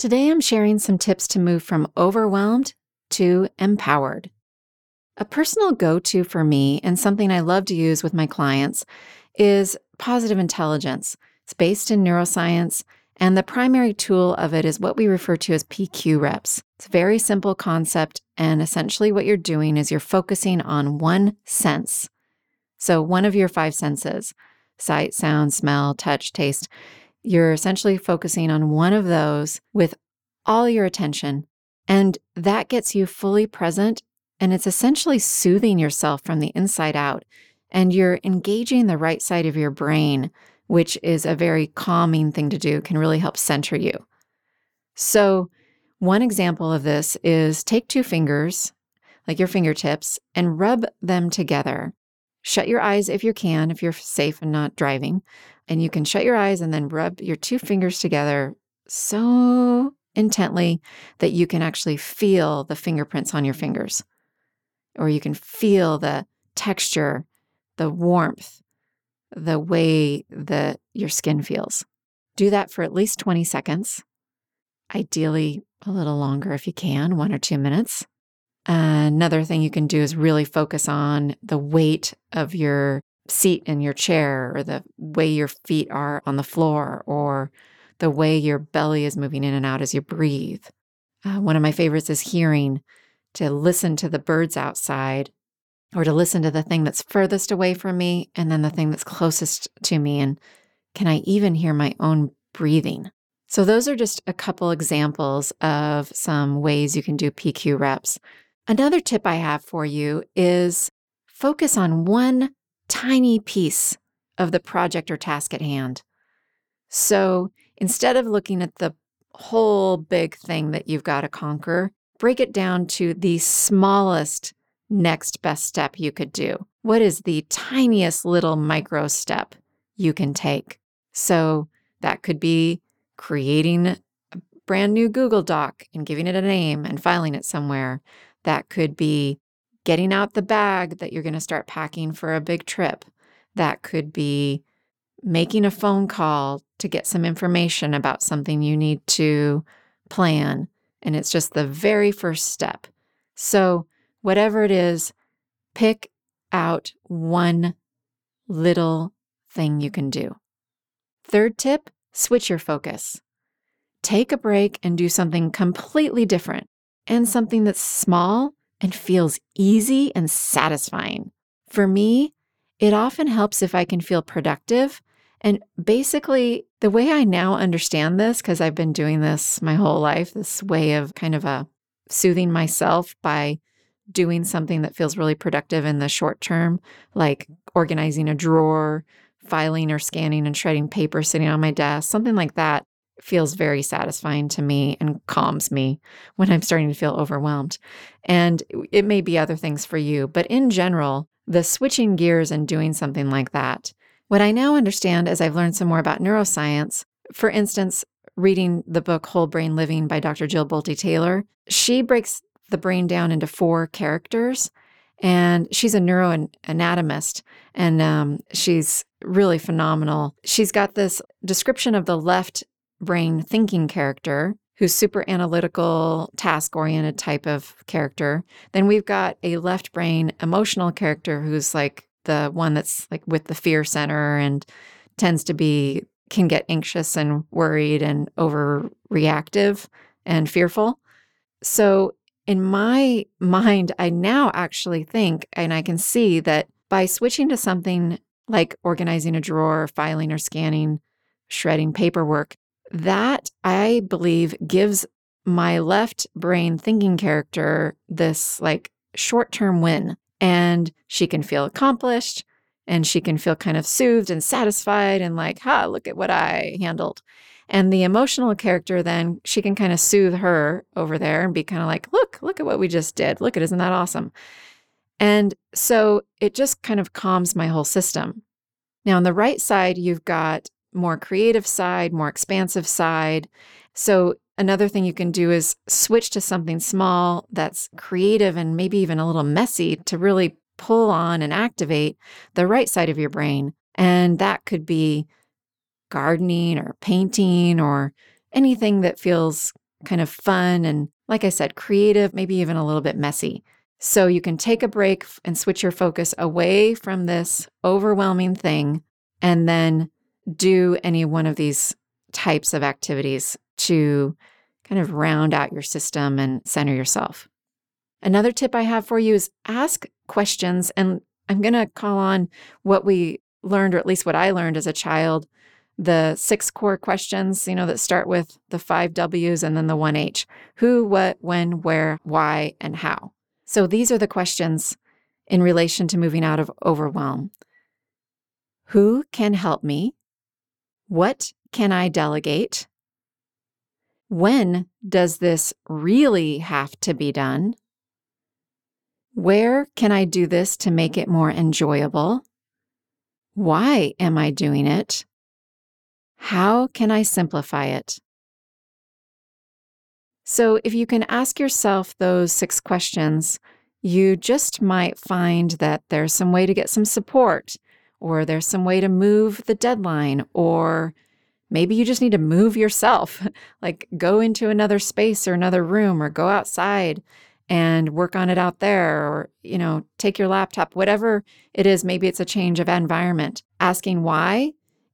Today, I'm sharing some tips to move from overwhelmed to empowered. A personal go to for me and something I love to use with my clients is positive intelligence. It's based in neuroscience, and the primary tool of it is what we refer to as PQ reps. It's a very simple concept, and essentially, what you're doing is you're focusing on one sense. So, one of your five senses sight, sound, smell, touch, taste you're essentially focusing on one of those with all your attention, and that gets you fully present. And it's essentially soothing yourself from the inside out. And you're engaging the right side of your brain, which is a very calming thing to do, can really help center you. So, one example of this is take two fingers, like your fingertips, and rub them together. Shut your eyes if you can, if you're safe and not driving. And you can shut your eyes and then rub your two fingers together so intently that you can actually feel the fingerprints on your fingers, or you can feel the texture, the warmth, the way that your skin feels. Do that for at least 20 seconds, ideally a little longer if you can, one or two minutes. Another thing you can do is really focus on the weight of your seat in your chair or the way your feet are on the floor or the way your belly is moving in and out as you breathe. Uh, one of my favorites is hearing, to listen to the birds outside or to listen to the thing that's furthest away from me and then the thing that's closest to me. And can I even hear my own breathing? So, those are just a couple examples of some ways you can do PQ reps. Another tip I have for you is focus on one tiny piece of the project or task at hand. So instead of looking at the whole big thing that you've got to conquer, break it down to the smallest next best step you could do. What is the tiniest little micro step you can take? So that could be creating a brand new Google Doc and giving it a name and filing it somewhere. That could be getting out the bag that you're going to start packing for a big trip. That could be making a phone call to get some information about something you need to plan. And it's just the very first step. So, whatever it is, pick out one little thing you can do. Third tip switch your focus. Take a break and do something completely different and something that's small and feels easy and satisfying. For me, it often helps if I can feel productive. And basically, the way I now understand this, because I've been doing this my whole life, this way of kind of a uh, soothing myself by doing something that feels really productive in the short term, like organizing a drawer, filing or scanning and shredding paper sitting on my desk, something like that feels very satisfying to me and calms me when I'm starting to feel overwhelmed. And it may be other things for you, but in general, the switching gears and doing something like that. What I now understand as I've learned some more about neuroscience, for instance, reading the book Whole Brain Living by Dr. Jill Bolte Taylor, she breaks the brain down into four characters. And she's a neuroanatomist, and um, she's really phenomenal. She's got this description of the left brain thinking character who's super analytical, task oriented type of character. Then we've got a left brain emotional character who's like the one that's like with the fear center and tends to be can get anxious and worried and overreactive and fearful. So in my mind, I now actually think and I can see that by switching to something like organizing a drawer, filing or scanning, shredding paperwork, that I believe gives my left brain thinking character this like short term win. And she can feel accomplished and she can feel kind of soothed and satisfied and like, ha, look at what I handled. And the emotional character, then she can kind of soothe her over there and be kind of like, look, look at what we just did. Look at, isn't that awesome? And so it just kind of calms my whole system. Now, on the right side, you've got more creative side, more expansive side. So another thing you can do is switch to something small that's creative and maybe even a little messy to really pull on and activate the right side of your brain. And that could be gardening or painting or anything that feels kind of fun and, like I said, creative, maybe even a little bit messy. So you can take a break and switch your focus away from this overwhelming thing and then do any one of these types of activities to kind of round out your system and center yourself. Another tip I have for you is ask questions. And I'm going to call on what we learned, or at least what I learned as a child the six core questions, you know, that start with the five W's and then the one H who, what, when, where, why, and how. So these are the questions in relation to moving out of overwhelm. Who can help me? What can I delegate? When does this really have to be done? Where can I do this to make it more enjoyable? Why am I doing it? How can I simplify it? So, if you can ask yourself those six questions, you just might find that there's some way to get some support, or there's some way to move the deadline, or maybe you just need to move yourself, like go into another space or another room, or go outside and work on it out there, or, you know, take your laptop, whatever it is. Maybe it's a change of environment. Asking why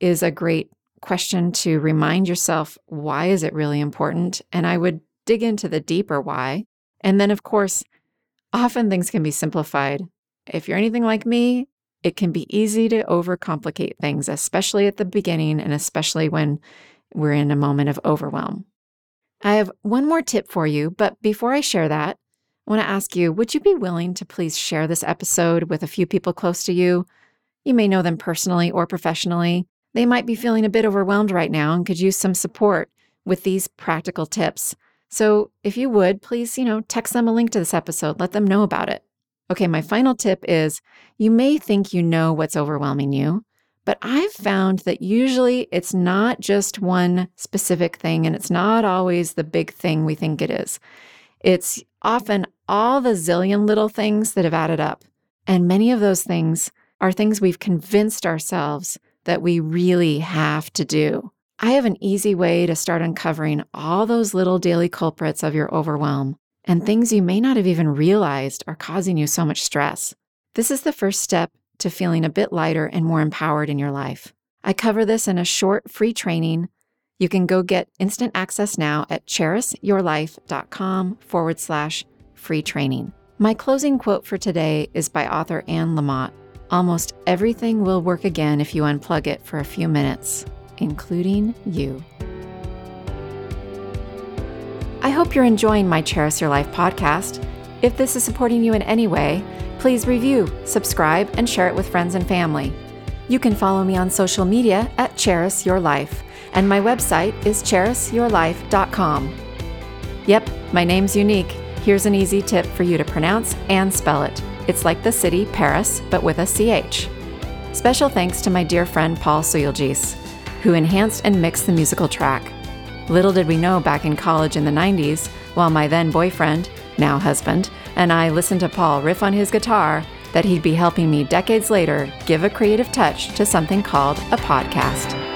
is a great question to remind yourself why is it really important? And I would dig into the deeper why. And then, of course, often things can be simplified. If you're anything like me, it can be easy to overcomplicate things, especially at the beginning and especially when we're in a moment of overwhelm. I have one more tip for you, but before I share that, I want to ask you would you be willing to please share this episode with a few people close to you? You may know them personally or professionally. They might be feeling a bit overwhelmed right now and could use some support with these practical tips. So, if you would, please, you know, text them a link to this episode, let them know about it. Okay, my final tip is you may think you know what's overwhelming you, but I've found that usually it's not just one specific thing and it's not always the big thing we think it is. It's often all the zillion little things that have added up. And many of those things are things we've convinced ourselves that we really have to do. I have an easy way to start uncovering all those little daily culprits of your overwhelm and things you may not have even realized are causing you so much stress. This is the first step to feeling a bit lighter and more empowered in your life. I cover this in a short free training. You can go get instant access now at charisyourlife.com forward slash free training. My closing quote for today is by author Anne Lamott. Almost everything will work again if you unplug it for a few minutes, including you. I hope you're enjoying my Charis Your Life podcast. If this is supporting you in any way, please review, subscribe, and share it with friends and family. You can follow me on social media at Charis Your Life, and my website is charisyourlife.com. Yep, my name's unique. Here's an easy tip for you to pronounce and spell it. It's like the city, Paris, but with a CH. Special thanks to my dear friend Paul Suyulgis, who enhanced and mixed the musical track. Little did we know back in college in the 90s, while my then boyfriend, now husband, and I listened to Paul riff on his guitar, that he'd be helping me decades later give a creative touch to something called a podcast.